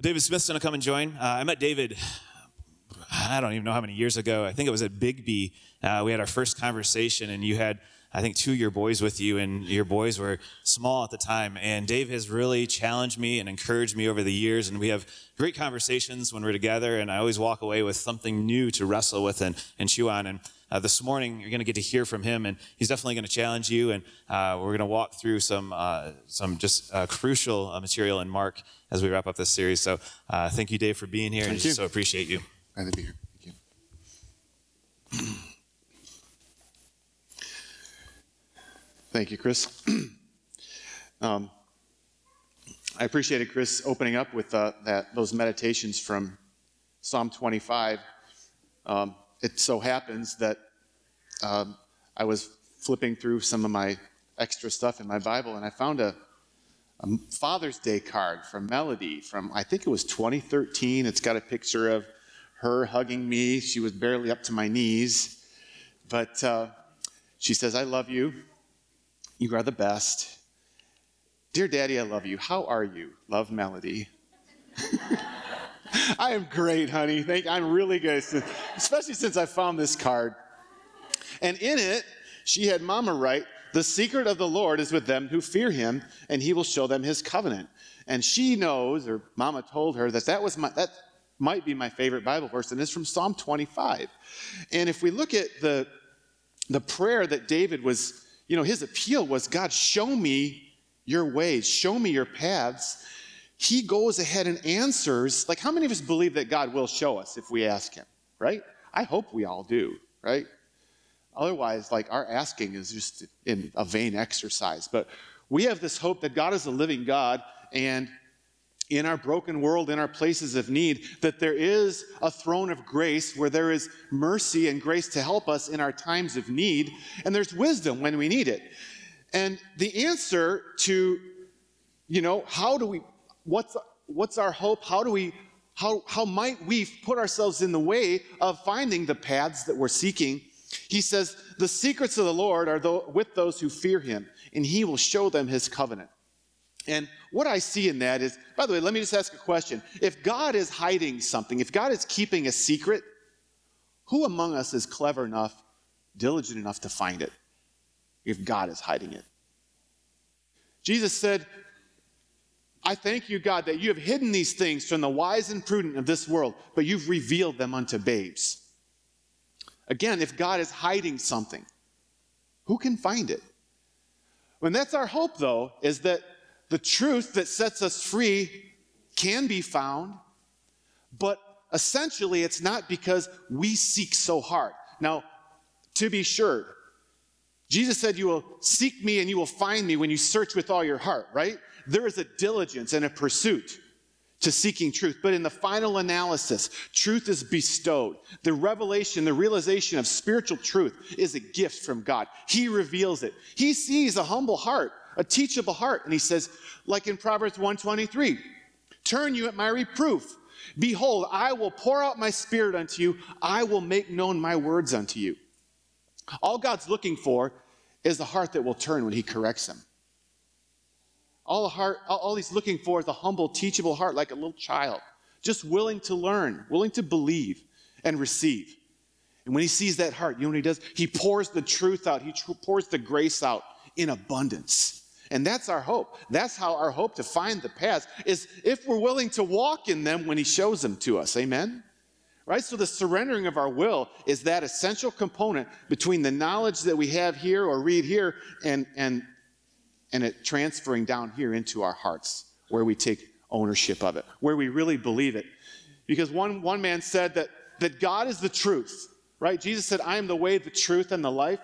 David Smith's going to come and join. Uh, I met David, I don't even know how many years ago. I think it was at Bigby. Uh, we had our first conversation, and you had, I think, two of your boys with you, and your boys were small at the time. And Dave has really challenged me and encouraged me over the years, and we have great conversations when we're together, and I always walk away with something new to wrestle with and, and chew on. And uh, this morning, you're going to get to hear from him, and he's definitely going to challenge you. And uh, we're going to walk through some uh, some just uh, crucial uh, material in Mark as we wrap up this series. So, uh, thank you, Dave, for being here, Thank and you. so appreciate you. Glad to be here. Thank you. Thank you, Chris. um, I appreciated Chris opening up with uh, that those meditations from Psalm 25. Um, it so happens that um, I was flipping through some of my extra stuff in my Bible, and I found a, a Father's Day card from Melody from I think it was 2013. It's got a picture of her hugging me. She was barely up to my knees, but uh, she says, "I love you. You are the best." Dear Daddy, I love you. How are you? Love Melody. I am great, honey. Thank. I'm really good, especially since I found this card. And in it, she had Mama write, "The secret of the Lord is with them who fear Him, and He will show them His covenant." And she knows, or Mama told her that that was my that might be my favorite Bible verse, and it's from Psalm 25. And if we look at the the prayer that David was, you know, his appeal was, "God, show me your ways, show me your paths." He goes ahead and answers. Like, how many of us believe that God will show us if we ask Him? Right? I hope we all do. Right? Otherwise, like our asking is just in a vain exercise. But we have this hope that God is a living God, and in our broken world, in our places of need, that there is a throne of grace where there is mercy and grace to help us in our times of need, and there's wisdom when we need it. And the answer to, you know, how do we, what's, what's our hope? How do we, how, how might we put ourselves in the way of finding the paths that we're seeking? He says, The secrets of the Lord are with those who fear him, and he will show them his covenant. And what I see in that is, by the way, let me just ask a question. If God is hiding something, if God is keeping a secret, who among us is clever enough, diligent enough to find it if God is hiding it? Jesus said, I thank you, God, that you have hidden these things from the wise and prudent of this world, but you've revealed them unto babes. Again, if God is hiding something, who can find it? When that's our hope, though, is that the truth that sets us free can be found, but essentially it's not because we seek so hard. Now, to be sure, Jesus said, You will seek me and you will find me when you search with all your heart, right? There is a diligence and a pursuit to seeking truth. But in the final analysis, truth is bestowed. The revelation, the realization of spiritual truth is a gift from God. He reveals it. He sees a humble heart, a teachable heart, and he says, like in Proverbs 123, turn you at my reproof. Behold, I will pour out my spirit unto you. I will make known my words unto you. All God's looking for is a heart that will turn when he corrects him. All, heart, all he's looking for is a humble, teachable heart like a little child, just willing to learn, willing to believe and receive. And when he sees that heart, you know what he does? He pours the truth out, he tr- pours the grace out in abundance. And that's our hope. That's how our hope to find the paths is if we're willing to walk in them when he shows them to us. Amen? Right? So the surrendering of our will is that essential component between the knowledge that we have here or read here and, and and it transferring down here into our hearts where we take ownership of it, where we really believe it. Because one, one man said that, that God is the truth, right? Jesus said, I am the way, the truth, and the life.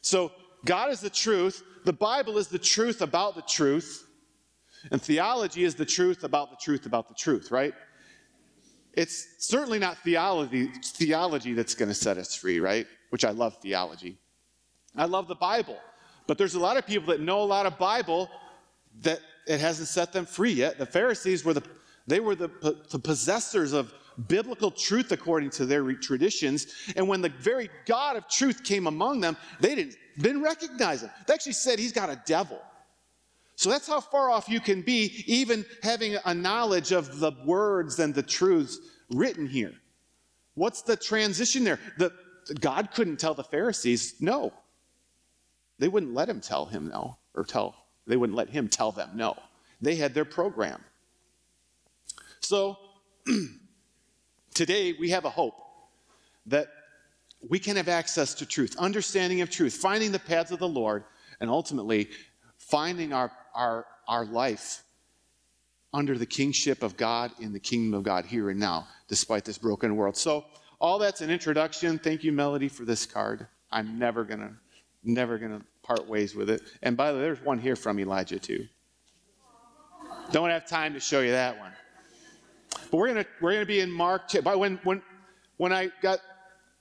So God is the truth. The Bible is the truth about the truth. And theology is the truth about the truth about the truth, right? It's certainly not theology, theology that's going to set us free, right? Which I love theology. I love the Bible. But there's a lot of people that know a lot of Bible that it hasn't set them free yet. The Pharisees were the they were the, the possessors of biblical truth according to their traditions. And when the very God of truth came among them, they didn't, didn't recognize him. They actually said he's got a devil. So that's how far off you can be, even having a knowledge of the words and the truths written here. What's the transition there? The, God couldn't tell the Pharisees no. They wouldn't let him tell him no, or tell, they wouldn't let him tell them no. They had their program. So today we have a hope that we can have access to truth, understanding of truth, finding the paths of the Lord, and ultimately finding our, our, our life under the kingship of God in the kingdom of God here and now, despite this broken world. So, all that's an introduction. Thank you, Melody, for this card. I'm never gonna, never gonna part ways with it. And by the way, there's one here from Elijah too. Don't have time to show you that one. But we're gonna we're gonna be in Mark. But when when when I got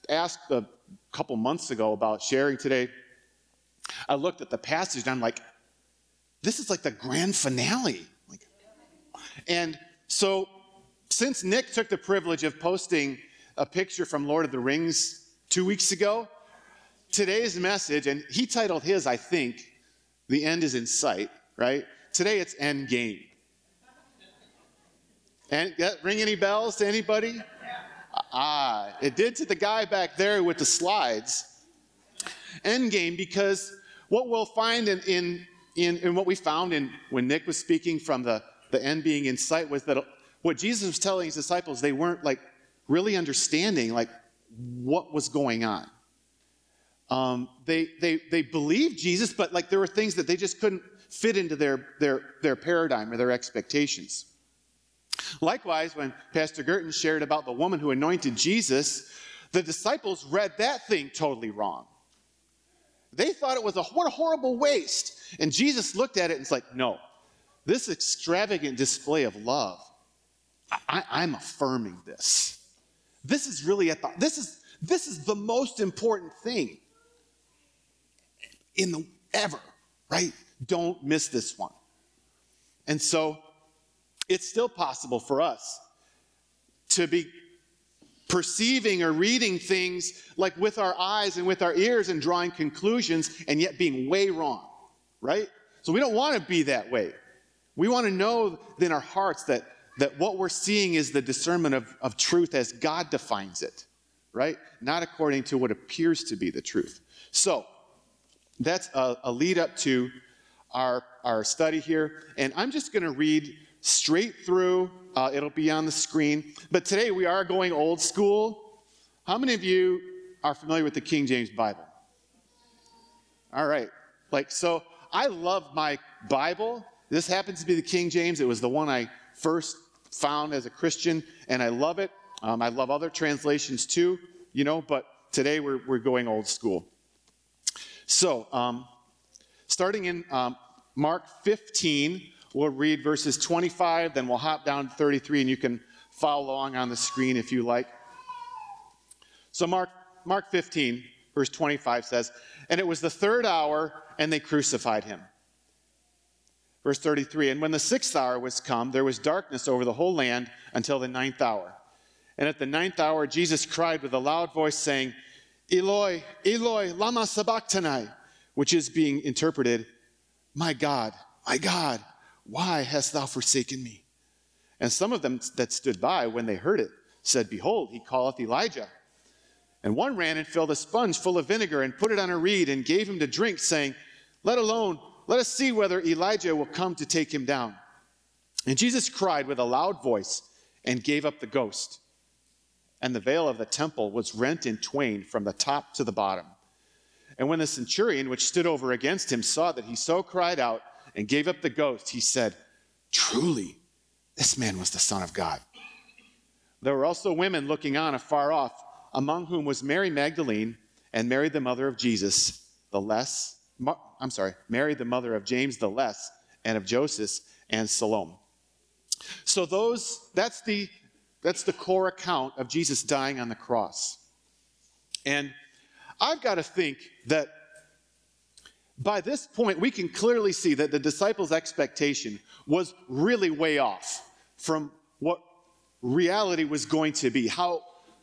asked a couple months ago about sharing today, I looked at the passage and I'm like, this is like the grand finale. Like, and so since Nick took the privilege of posting a picture from Lord of the Rings two weeks ago, today's message, and he titled his, I think, The End is in Sight, right? Today it's End Game. And that ring any bells to anybody? Ah, it did to the guy back there with the slides. Endgame, because what we'll find in, in, in, in, what we found in when Nick was speaking from the, the end being in sight was that what Jesus was telling his disciples, they weren't like really understanding like what was going on. Um, they, they, they believed Jesus, but like there were things that they just couldn't fit into their, their, their paradigm or their expectations. Likewise, when Pastor Gerton shared about the woman who anointed Jesus, the disciples read that thing totally wrong. They thought it was a what a horrible waste. And Jesus looked at it and was like, no, this extravagant display of love, I, am affirming this. This is really at the, this is this is the most important thing in the ever, right? Don't miss this one. And so it's still possible for us to be perceiving or reading things like with our eyes and with our ears and drawing conclusions and yet being way wrong, right? So we don't want to be that way. We want to know in our hearts that, that what we're seeing is the discernment of, of truth as God defines it, right? Not according to what appears to be the truth. So that's a, a lead up to our, our study here. And I'm just going to read straight through. Uh, it'll be on the screen. But today we are going old school. How many of you are familiar with the King James Bible? All right. Like, so I love my Bible. This happens to be the King James. It was the one I first found as a Christian, and I love it. Um, I love other translations too, you know, but today we're, we're going old school. So, um, starting in um, Mark 15, We'll read verses 25, then we'll hop down to 33, and you can follow along on the screen if you like. So, Mark, Mark 15, verse 25 says, And it was the third hour, and they crucified him. Verse 33 And when the sixth hour was come, there was darkness over the whole land until the ninth hour. And at the ninth hour, Jesus cried with a loud voice, saying, Eloi, Eloi, Lama Sabachthani, which is being interpreted, My God, my God, why hast thou forsaken me? And some of them that stood by, when they heard it, said, Behold, he calleth Elijah. And one ran and filled a sponge full of vinegar and put it on a reed and gave him to drink, saying, Let alone, let us see whether Elijah will come to take him down. And Jesus cried with a loud voice and gave up the ghost. And the veil of the temple was rent in twain from the top to the bottom. And when the centurion which stood over against him saw that he so cried out, and gave up the ghost, he said, Truly, this man was the Son of God. There were also women looking on afar off, among whom was Mary Magdalene and Mary, the mother of Jesus, the less, I'm sorry, Mary, the mother of James the less, and of Joseph and Salome. So those, that's the, that's the core account of Jesus dying on the cross. And I've got to think that by this point, we can clearly see that the disciples' expectation was really way off from what reality was going to be, how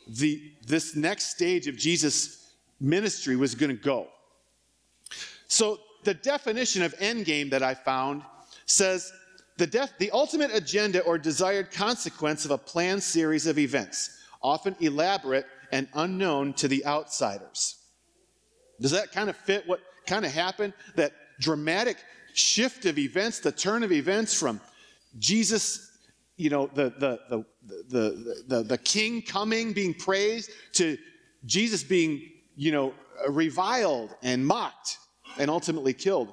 the, this next stage of Jesus' ministry was going to go. So, the definition of endgame that I found says the, the ultimate agenda or desired consequence of a planned series of events, often elaborate and unknown to the outsiders. Does that kind of fit what kind of happened? That dramatic shift of events, the turn of events from Jesus, you know, the, the, the, the, the, the king coming, being praised, to Jesus being, you know, reviled and mocked and ultimately killed.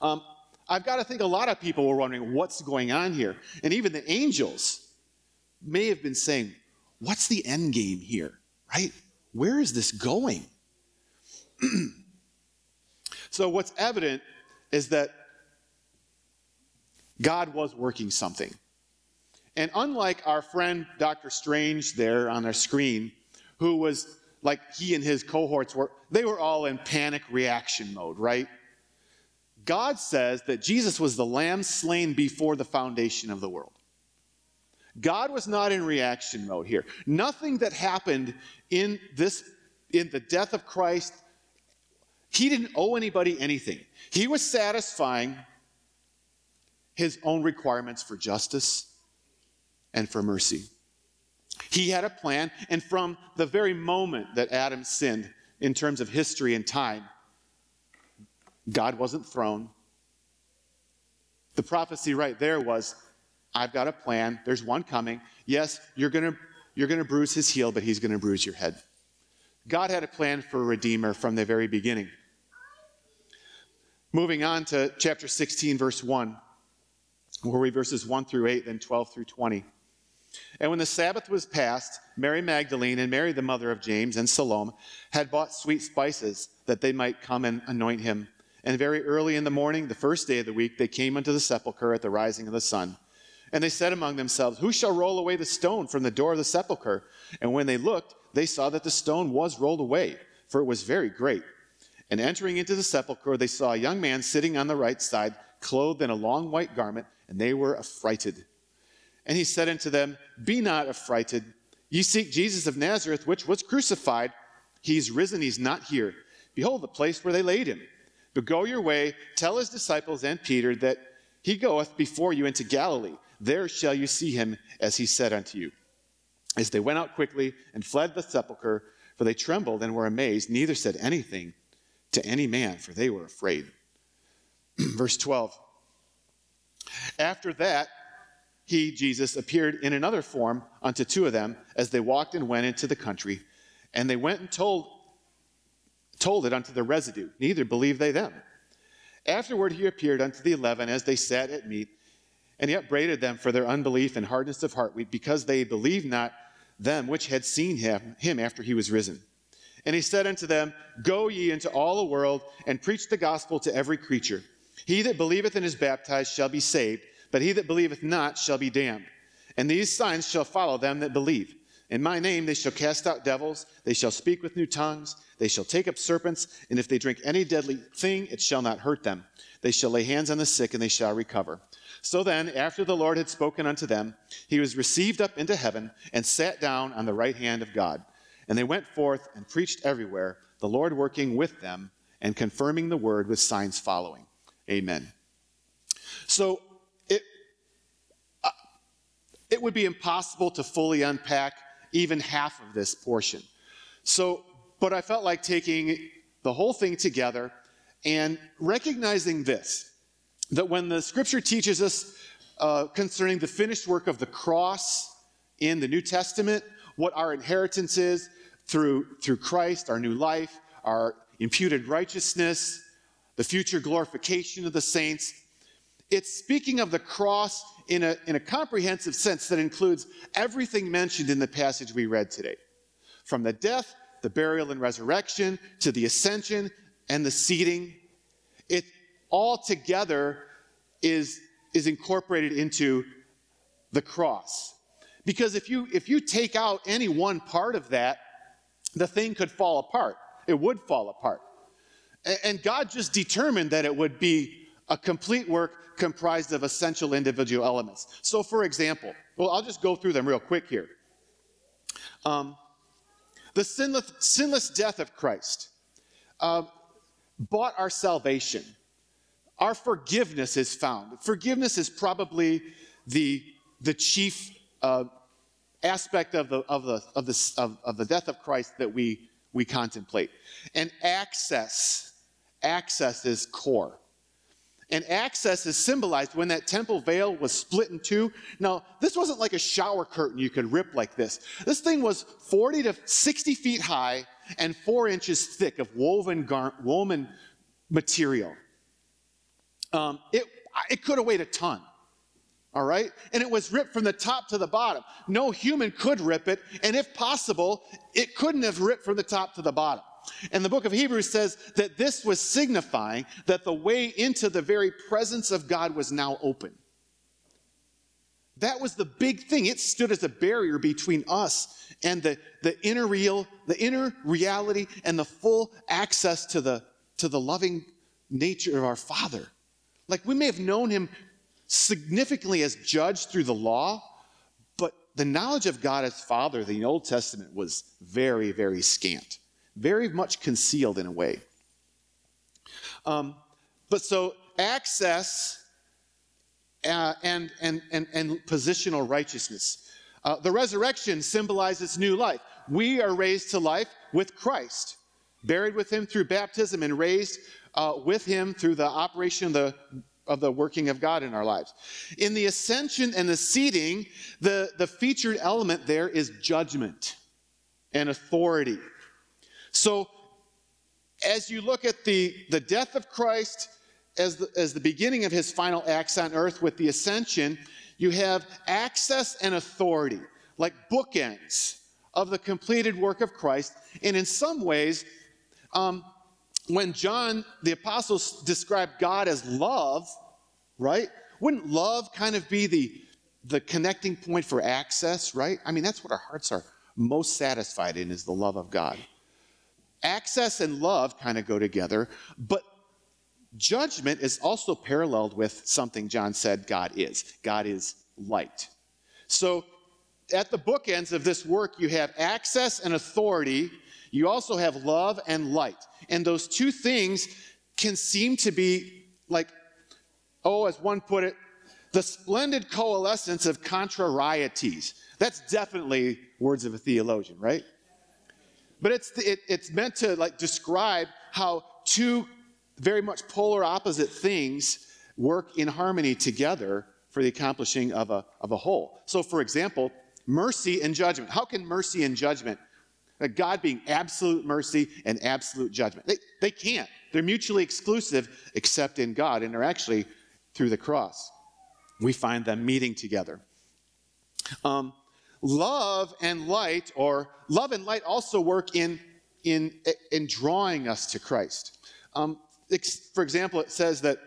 Um, I've got to think a lot of people were wondering what's going on here. And even the angels may have been saying, What's the end game here? Right? Where is this going? so, what's evident is that God was working something. And unlike our friend Dr. Strange there on our screen, who was like he and his cohorts were, they were all in panic reaction mode, right? God says that Jesus was the lamb slain before the foundation of the world. God was not in reaction mode here. Nothing that happened in this in the death of Christ he didn't owe anybody anything. He was satisfying his own requirements for justice and for mercy. He had a plan, and from the very moment that Adam sinned, in terms of history and time, God wasn't thrown. The prophecy right there was I've got a plan. There's one coming. Yes, you're going to you're going to bruise his heel, but he's going to bruise your head. God had a plan for a redeemer from the very beginning. Moving on to chapter 16, verse 1. Where We'll verses 1 through 8, then 12 through 20. And when the Sabbath was past, Mary Magdalene and Mary, the mother of James, and Salome had bought sweet spices that they might come and anoint him. And very early in the morning, the first day of the week, they came unto the sepulchre at the rising of the sun. And they said among themselves, Who shall roll away the stone from the door of the sepulchre? And when they looked, they saw that the stone was rolled away, for it was very great. And entering into the sepulchre, they saw a young man sitting on the right side, clothed in a long white garment, and they were affrighted. And he said unto them, Be not affrighted. Ye seek Jesus of Nazareth, which was crucified. He's risen, he's not here. Behold the place where they laid him. But go your way, tell his disciples and Peter that he goeth before you into Galilee. There shall you see him as he said unto you. As they went out quickly and fled the sepulchre, for they trembled and were amazed, neither said anything to any man, for they were afraid. Verse 12. After that, he, Jesus, appeared in another form unto two of them as they walked and went into the country. And they went and told, told it unto the residue. Neither believed they them. Afterward, he appeared unto the eleven as they sat at meat, and he upbraided them for their unbelief and hardness of heart, because they believed not them which had seen him, him after he was risen. And he said unto them, Go ye into all the world and preach the gospel to every creature. He that believeth and is baptized shall be saved, but he that believeth not shall be damned. And these signs shall follow them that believe. In my name they shall cast out devils, they shall speak with new tongues, they shall take up serpents, and if they drink any deadly thing, it shall not hurt them. They shall lay hands on the sick, and they shall recover. So then, after the Lord had spoken unto them, he was received up into heaven and sat down on the right hand of God. And they went forth and preached everywhere, the Lord working with them and confirming the word with signs following. Amen. So it, uh, it would be impossible to fully unpack even half of this portion. So, but I felt like taking the whole thing together and recognizing this that when the scripture teaches us uh, concerning the finished work of the cross in the New Testament, what our inheritance is, through, through Christ, our new life, our imputed righteousness, the future glorification of the saints. It's speaking of the cross in a, in a comprehensive sense that includes everything mentioned in the passage we read today from the death, the burial, and resurrection to the ascension and the seating. It all together is, is incorporated into the cross. Because if you, if you take out any one part of that, the thing could fall apart. It would fall apart. And God just determined that it would be a complete work comprised of essential individual elements. So, for example, well, I'll just go through them real quick here. Um, the sinless, sinless, death of Christ uh, bought our salvation. our forgiveness is found. Forgiveness is probably the, the chief uh, aspect of the, of, the, of, the, of, of the death of Christ that we, we contemplate. And access, access is core. And access is symbolized when that temple veil was split in two. Now, this wasn't like a shower curtain you could rip like this. This thing was 40 to 60 feet high and four inches thick of woven, gar- woven material. Um, it, it could have weighed a ton. All right? And it was ripped from the top to the bottom. No human could rip it, and if possible, it couldn't have ripped from the top to the bottom. And the book of Hebrews says that this was signifying that the way into the very presence of God was now open. That was the big thing. It stood as a barrier between us and the, the inner real, the inner reality and the full access to the, to the loving nature of our Father. Like we may have known him significantly as judge through the law, but the knowledge of God as Father, in the Old Testament, was very, very scant, very much concealed in a way. Um, but so access uh, and, and, and, and positional righteousness. Uh, the resurrection symbolizes new life. We are raised to life with Christ, buried with him through baptism, and raised uh, with him through the operation of the, of the working of God in our lives. In the ascension and the seating, the, the featured element there is judgment and authority. So, as you look at the, the death of Christ as the, as the beginning of his final acts on earth with the ascension, you have access and authority, like bookends of the completed work of Christ. And in some ways, um, when John the Apostle described God as love, right? Wouldn't love kind of be the, the connecting point for access, right? I mean, that's what our hearts are most satisfied in is the love of God. Access and love kind of go together, but judgment is also paralleled with something John said God is. God is light. So at the bookends of this work, you have access and authority. You also have love and light. And those two things can seem to be like, oh, as one put it, the splendid coalescence of contrarieties. That's definitely words of a theologian, right? But it's, it, it's meant to like describe how two very much polar opposite things work in harmony together for the accomplishing of a, of a whole. So, for example, mercy and judgment. How can mercy and judgment, God being absolute mercy and absolute judgment, they, they can't. They're mutually exclusive except in God, and they're actually through the cross. We find them meeting together. Um, love and light, or love and light also work in, in, in drawing us to Christ. Um, for example, it says that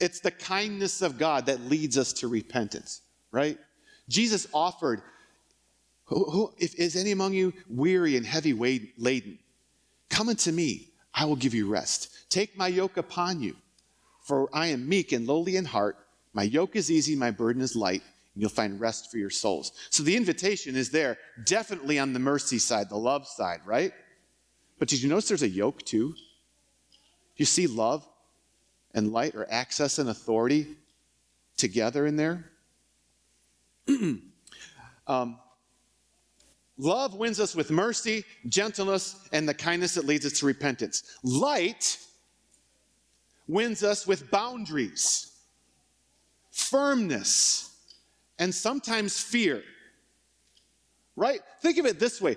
it's the kindness of God that leads us to repentance, right? Jesus offered, who, who, if is any among you weary and heavy laden, come unto me, I will give you rest. Take my yoke upon you, for I am meek and lowly in heart. My yoke is easy, my burden is light, and you'll find rest for your souls. So the invitation is there, definitely on the mercy side, the love side, right? But did you notice there's a yoke too? Do You see love and light or access and authority together in there? um, love wins us with mercy, gentleness, and the kindness that leads us to repentance. Light wins us with boundaries, firmness, and sometimes fear. Right? Think of it this way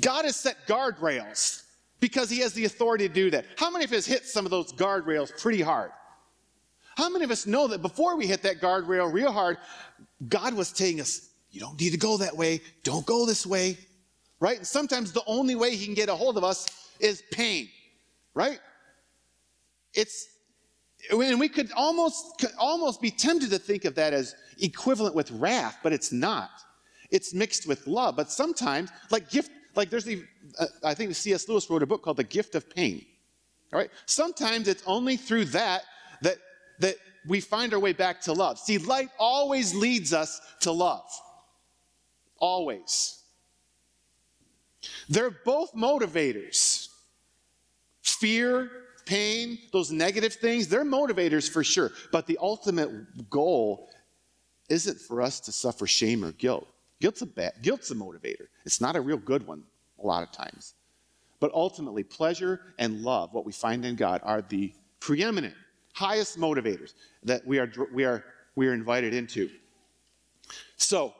God has set guardrails because he has the authority to do that. How many of us hit some of those guardrails pretty hard? How many of us know that before we hit that guardrail real hard, God was telling us, you don't need to go that way, don't go this way, right? And sometimes the only way he can get a hold of us is pain, right? It's, and we could almost, could almost be tempted to think of that as equivalent with wrath, but it's not. It's mixed with love. But sometimes, like gift, like there's the, uh, I think C.S. Lewis wrote a book called The Gift of Pain. All right? Sometimes it's only through that that, that we find our way back to love. See, light always leads us to love. Always. They're both motivators. Fear pain, those negative things, they're motivators for sure. But the ultimate goal isn't for us to suffer shame or guilt. Guilt's a bad, guilt's a motivator. It's not a real good one a lot of times. But ultimately, pleasure and love, what we find in God, are the preeminent, highest motivators that we are, we are, we are invited into. So,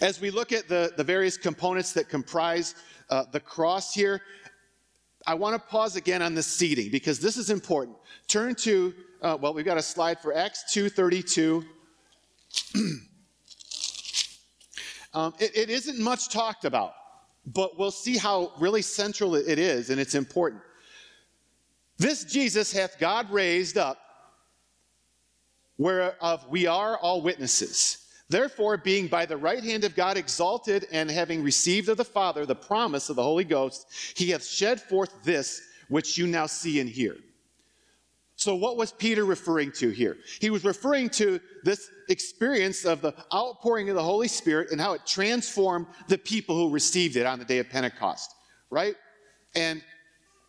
as we look at the, the various components that comprise uh, the cross here, I want to pause again on the seating because this is important. Turn to, uh, well, we've got a slide for Acts 2.32. um, it, it isn't much talked about, but we'll see how really central it is and it's important. This Jesus hath God raised up, whereof we are all witnesses. Therefore, being by the right hand of God exalted, and having received of the Father the promise of the Holy Ghost, he hath shed forth this which you now see and hear. So, what was Peter referring to here? He was referring to this experience of the outpouring of the Holy Spirit and how it transformed the people who received it on the day of Pentecost, right? And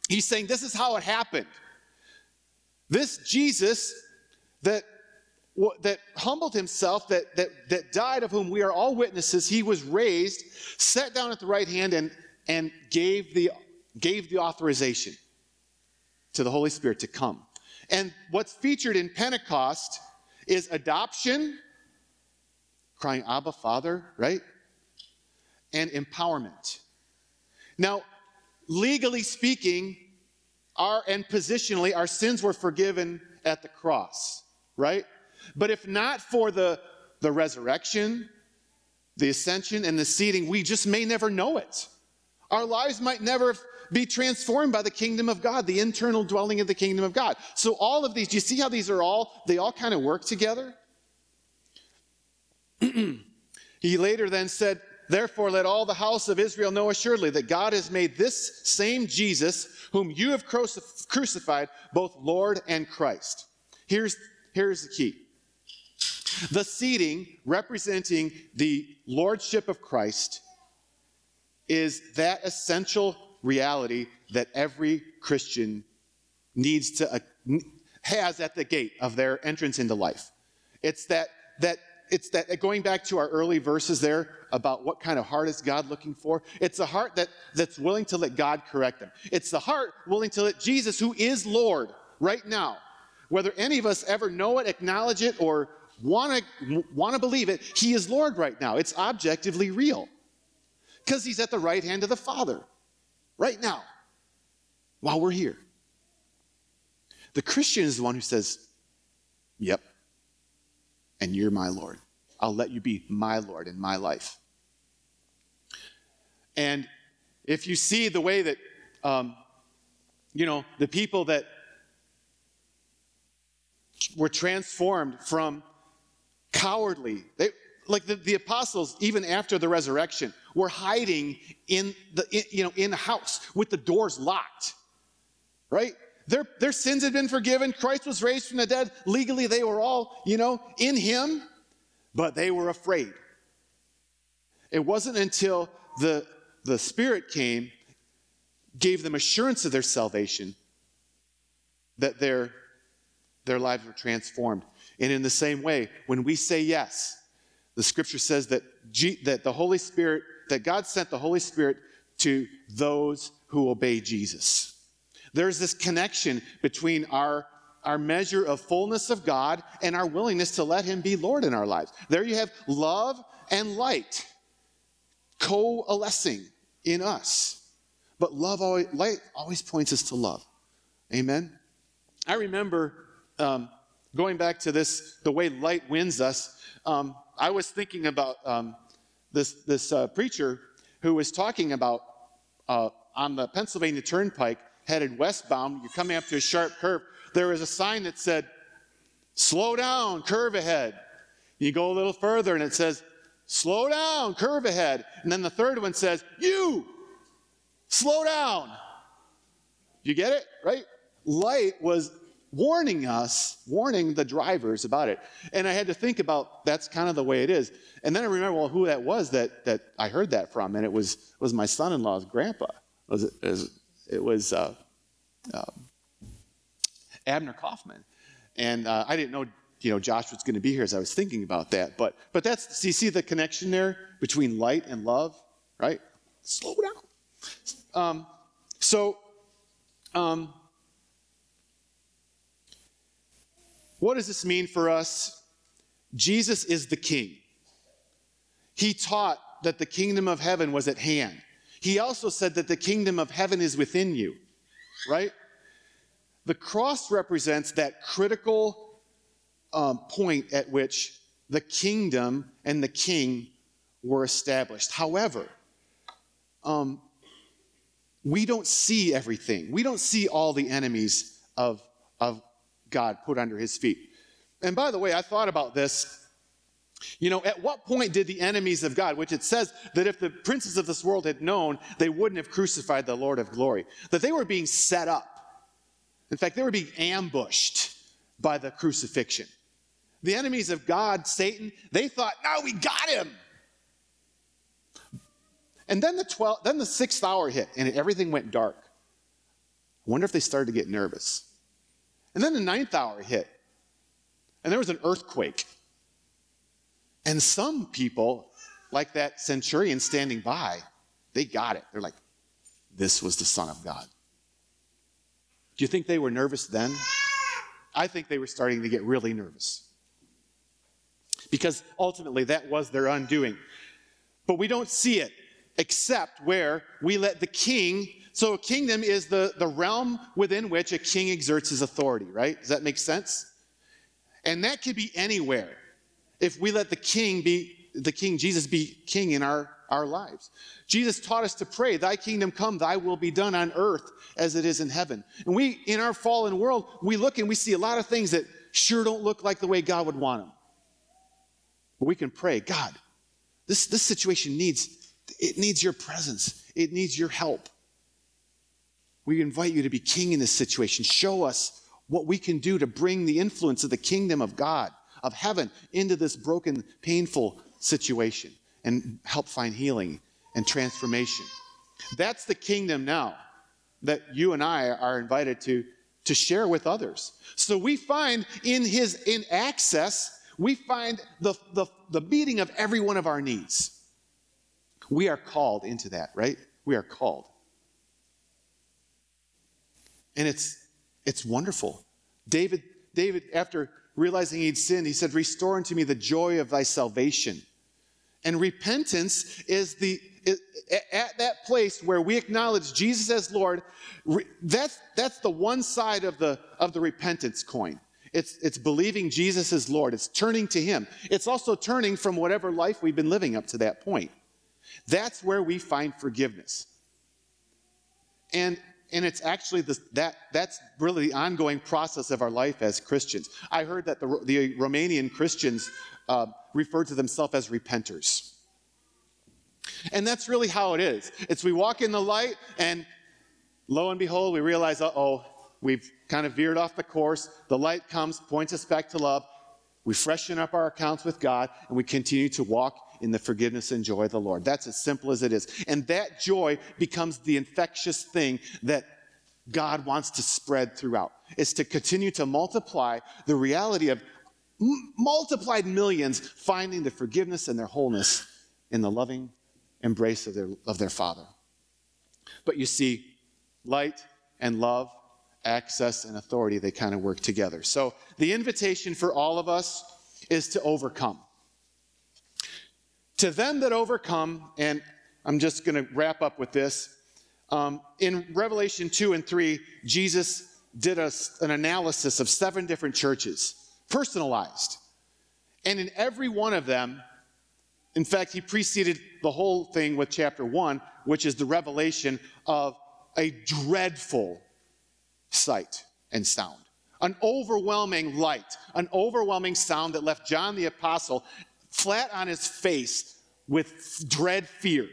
he's saying this is how it happened. This Jesus that that humbled himself, that, that, that died, of whom we are all witnesses, he was raised, sat down at the right hand, and, and gave, the, gave the authorization to the Holy Spirit to come. And what's featured in Pentecost is adoption, crying, Abba, Father, right? And empowerment. Now, legally speaking, our, and positionally, our sins were forgiven at the cross, right? But if not for the, the resurrection, the ascension, and the seating, we just may never know it. Our lives might never be transformed by the kingdom of God, the internal dwelling of the kingdom of God. So all of these, do you see how these are all, they all kind of work together? he later then said, Therefore, let all the house of Israel know assuredly that God has made this same Jesus, whom you have crucified, both Lord and Christ. Here's, here's the key the seating representing the lordship of Christ is that essential reality that every Christian needs to uh, has at the gate of their entrance into life. It's that that it's that going back to our early verses there about what kind of heart is God looking for. It's a heart that that's willing to let God correct them. It's the heart willing to let Jesus, who is Lord right now, whether any of us ever know it, acknowledge it, or want to want to believe it, he is Lord right now. It's objectively real. Because he's at the right hand of the Father right now while we're here. The Christian is the one who says, Yep, and you're my Lord. I'll let you be my Lord in my life. And if you see the way that, um, you know, the people that were transformed from cowardly. They, like the, the apostles, even after the resurrection, were hiding in the in, you know in the house with the doors locked. Right? Their, their sins had been forgiven. Christ was raised from the dead. Legally, they were all, you know, in him, but they were afraid. It wasn't until the, the Spirit came, gave them assurance of their salvation, that their, their lives were transformed. And in the same way, when we say yes, the scripture says that, G- that the Holy Spirit, that God sent the Holy Spirit to those who obey Jesus. There's this connection between our, our measure of fullness of God and our willingness to let Him be Lord in our lives. There you have love and light coalescing in us. But love always, light always points us to love. Amen? I remember um, going back to this, the way light wins us, um, I was thinking about um, this, this uh, preacher who was talking about uh, on the Pennsylvania Turnpike, headed westbound, you're coming up to a sharp curve, there was a sign that said, slow down, curve ahead. You go a little further and it says, slow down, curve ahead. And then the third one says, you, slow down. You get it? Right? Light was warning us, warning the drivers about it. And I had to think about that's kind of the way it is. And then I remember, well, who that was that, that I heard that from, and it was, it was my son in law's grandpa. It was, it was, it was uh, uh, Abner Kaufman. And uh, I didn't know, you know, Josh was going to be here as I was thinking about that. But, but that's, see, see the connection there between light and love, right? Slow down. Um, so, um, what does this mean for us? Jesus is the king. He taught that the kingdom of heaven was at hand. He also said that the kingdom of heaven is within you, right? The cross represents that critical um, point at which the kingdom and the king were established. However, um, we don't see everything. We don't see all the enemies of, of God put under his feet. And by the way, I thought about this. You know, at what point did the enemies of God, which it says that if the princes of this world had known, they wouldn't have crucified the Lord of glory, that they were being set up. In fact, they were being ambushed by the crucifixion. The enemies of God, Satan, they thought, now we got him. And then the 12, then the sixth hour hit and everything went dark. I wonder if they started to get nervous. And then the ninth hour hit and there was an earthquake. And some people, like that centurion standing by, they got it. They're like, this was the Son of God. Do you think they were nervous then? I think they were starting to get really nervous. Because ultimately that was their undoing. But we don't see it except where we let the king, so a kingdom is the, the realm within which a king exerts his authority, right? Does that make sense? And that could be anywhere if we let the king be, the king Jesus be king in our, our lives. Jesus taught us to pray, Thy kingdom come, Thy will be done on earth as it is in heaven. And we, in our fallen world, we look and we see a lot of things that sure don't look like the way God would want them. But we can pray, God, this, this situation needs, it needs your presence. It needs your help. We invite you to be king in this situation. Show us what we can do to bring the influence of the kingdom of God, of heaven, into this broken, painful situation and help find healing and transformation. That's the kingdom now that you and I are invited to, to share with others. So we find in his in access, we find the, the, the meeting of every one of our needs. We are called into that, right? We are called. And it's it's wonderful. David, David, after realizing he'd sinned, he said, Restore unto me the joy of thy salvation. And repentance is the at that place where we acknowledge Jesus as Lord. That's that's the one side of the of the repentance coin. It's it's believing Jesus is Lord. It's turning to Him. It's also turning from whatever life we've been living up to that point. That's where we find forgiveness. And and it's actually that that's really the ongoing process of our life as Christians. I heard that the, the Romanian Christians uh, refer to themselves as repenters. And that's really how it is. It's we walk in the light, and lo and behold, we realize, uh oh, we've kind of veered off the course. The light comes, points us back to love. We freshen up our accounts with God, and we continue to walk in the forgiveness and joy of the Lord. That's as simple as it is. And that joy becomes the infectious thing that God wants to spread throughout. It's to continue to multiply the reality of m- multiplied millions finding the forgiveness and their wholeness in the loving embrace of their, of their Father. But you see, light and love, access and authority, they kind of work together. So the invitation for all of us is to overcome. To them that overcome, and I'm just going to wrap up with this. Um, in Revelation 2 and 3, Jesus did a, an analysis of seven different churches, personalized. And in every one of them, in fact, he preceded the whole thing with chapter 1, which is the revelation of a dreadful sight and sound. An overwhelming light, an overwhelming sound that left John the Apostle flat on his face with dread fear.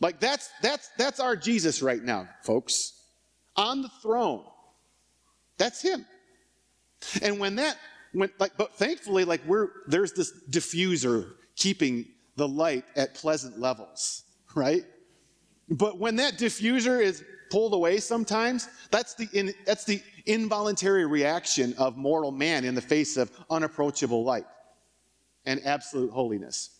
Like that's that's that's our Jesus right now, folks. On the throne. That's him. And when that when like but thankfully like we're there's this diffuser keeping the light at pleasant levels, right? But when that diffuser is pulled away sometimes, that's the, in, that's the involuntary reaction of mortal man in the face of unapproachable light and absolute holiness.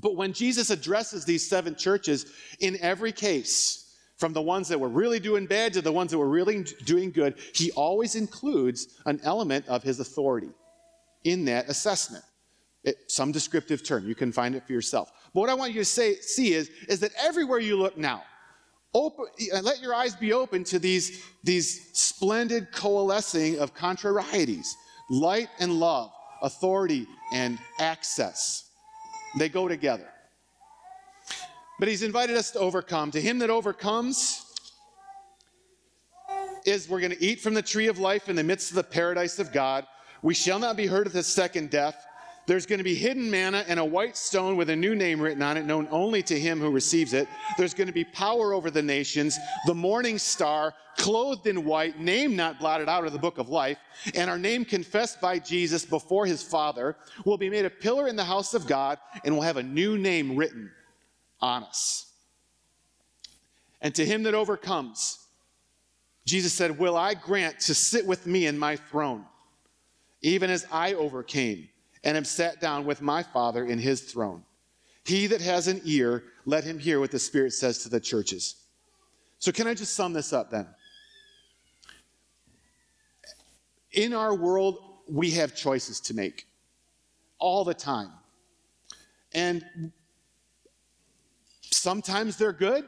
But when Jesus addresses these seven churches, in every case, from the ones that were really doing bad to the ones that were really doing good, he always includes an element of his authority in that assessment. It, some descriptive term, you can find it for yourself. But what I want you to say, see is, is that everywhere you look now, open, uh, let your eyes be open to these, these splendid coalescing of contrarieties light and love, authority and access. They go together. But he's invited us to overcome. To him that overcomes, is we're going to eat from the tree of life in the midst of the paradise of God. We shall not be hurt at the second death. There's going to be hidden manna and a white stone with a new name written on it, known only to him who receives it. There's going to be power over the nations, the morning star, clothed in white, name not blotted out of the book of life, and our name confessed by Jesus before his Father will be made a pillar in the house of God and will have a new name written on us. And to him that overcomes, Jesus said, Will I grant to sit with me in my throne, even as I overcame and am sat down with my Father in his throne. He that has an ear, let him hear what the Spirit says to the churches. So, can I just sum this up then? In our world, we have choices to make all the time. And sometimes they're good,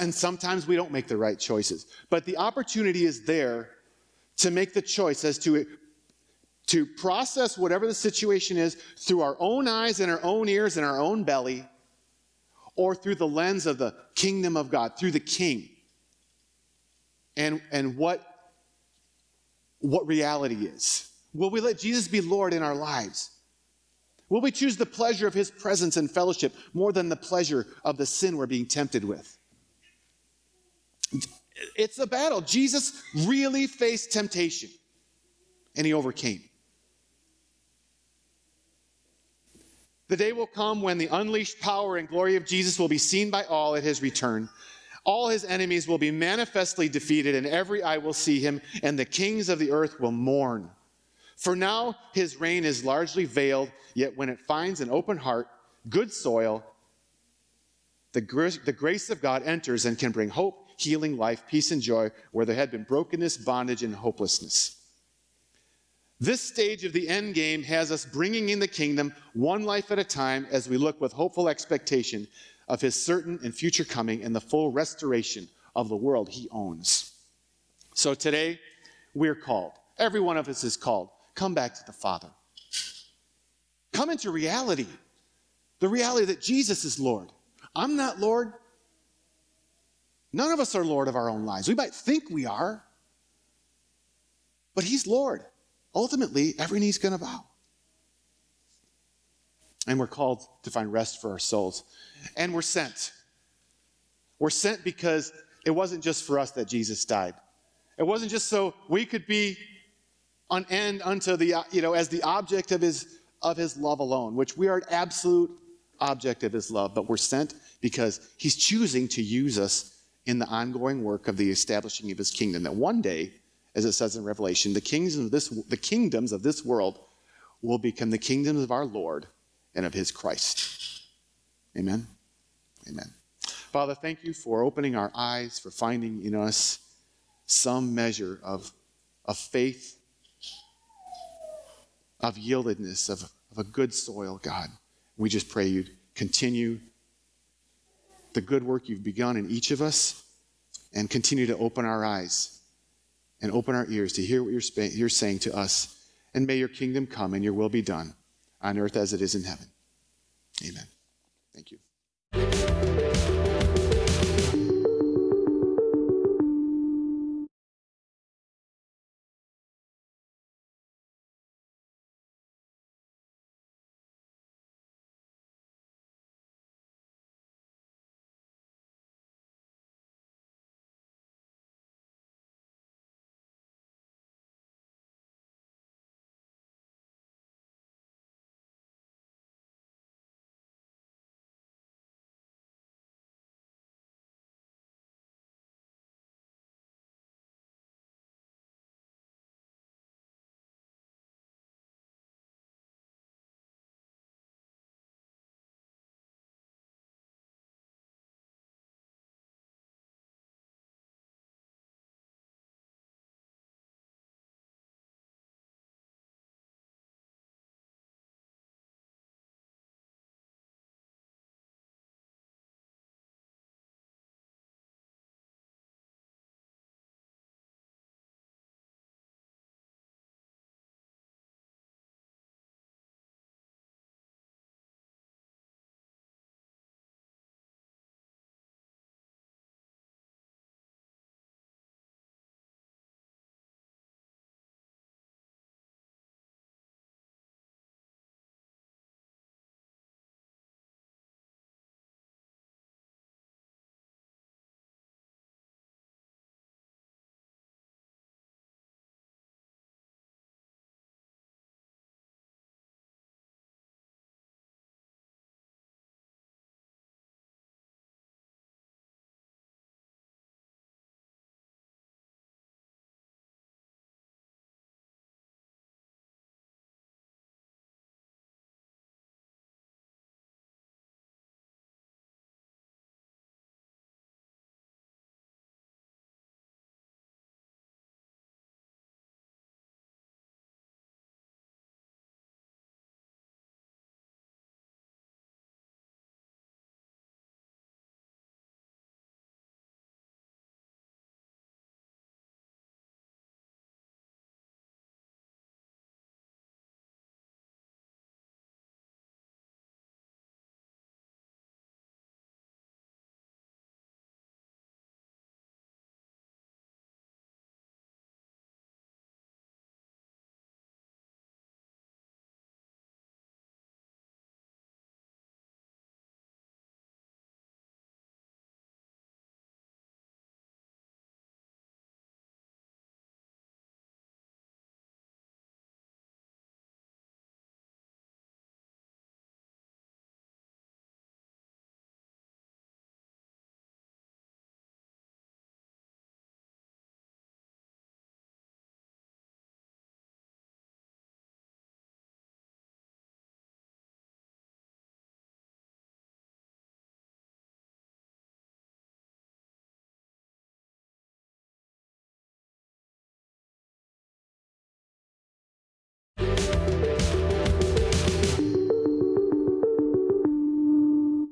and sometimes we don't make the right choices. But the opportunity is there to make the choice as to to process whatever the situation is through our own eyes and our own ears and our own belly, or through the lens of the kingdom of God, through the king. And, and what, what reality is. Will we let Jesus be Lord in our lives? Will we choose the pleasure of his presence and fellowship more than the pleasure of the sin we're being tempted with? It's a battle. Jesus really faced temptation and he overcame. The day will come when the unleashed power and glory of Jesus will be seen by all at his return. All his enemies will be manifestly defeated, and every eye will see him, and the kings of the earth will mourn. For now his reign is largely veiled, yet when it finds an open heart, good soil, the grace, the grace of God enters and can bring hope, healing, life, peace, and joy where there had been brokenness, bondage, and hopelessness. This stage of the end game has us bringing in the kingdom one life at a time as we look with hopeful expectation of his certain and future coming and the full restoration of the world he owns. So today, we're called. Every one of us is called. Come back to the Father. Come into reality. The reality that Jesus is Lord. I'm not Lord. None of us are Lord of our own lives. We might think we are, but He's Lord ultimately, every knee's going to bow. And we're called to find rest for our souls. And we're sent. We're sent because it wasn't just for us that Jesus died. It wasn't just so we could be an end unto the, you know, as the object of his, of his love alone, which we are an absolute object of his love, but we're sent because he's choosing to use us in the ongoing work of the establishing of his kingdom. That one day as it says in Revelation, the kingdoms of this, the kingdoms of this world will become the kingdoms of our Lord and of his Christ. Amen. Amen. Father, thank you for opening our eyes, for finding in us some measure of, of faith, of yieldedness, of, of a good soil, God. We just pray you'd continue the good work you've begun in each of us and continue to open our eyes and open our ears to hear what you're, you're saying to us. And may your kingdom come and your will be done on earth as it is in heaven. Amen. Thank you.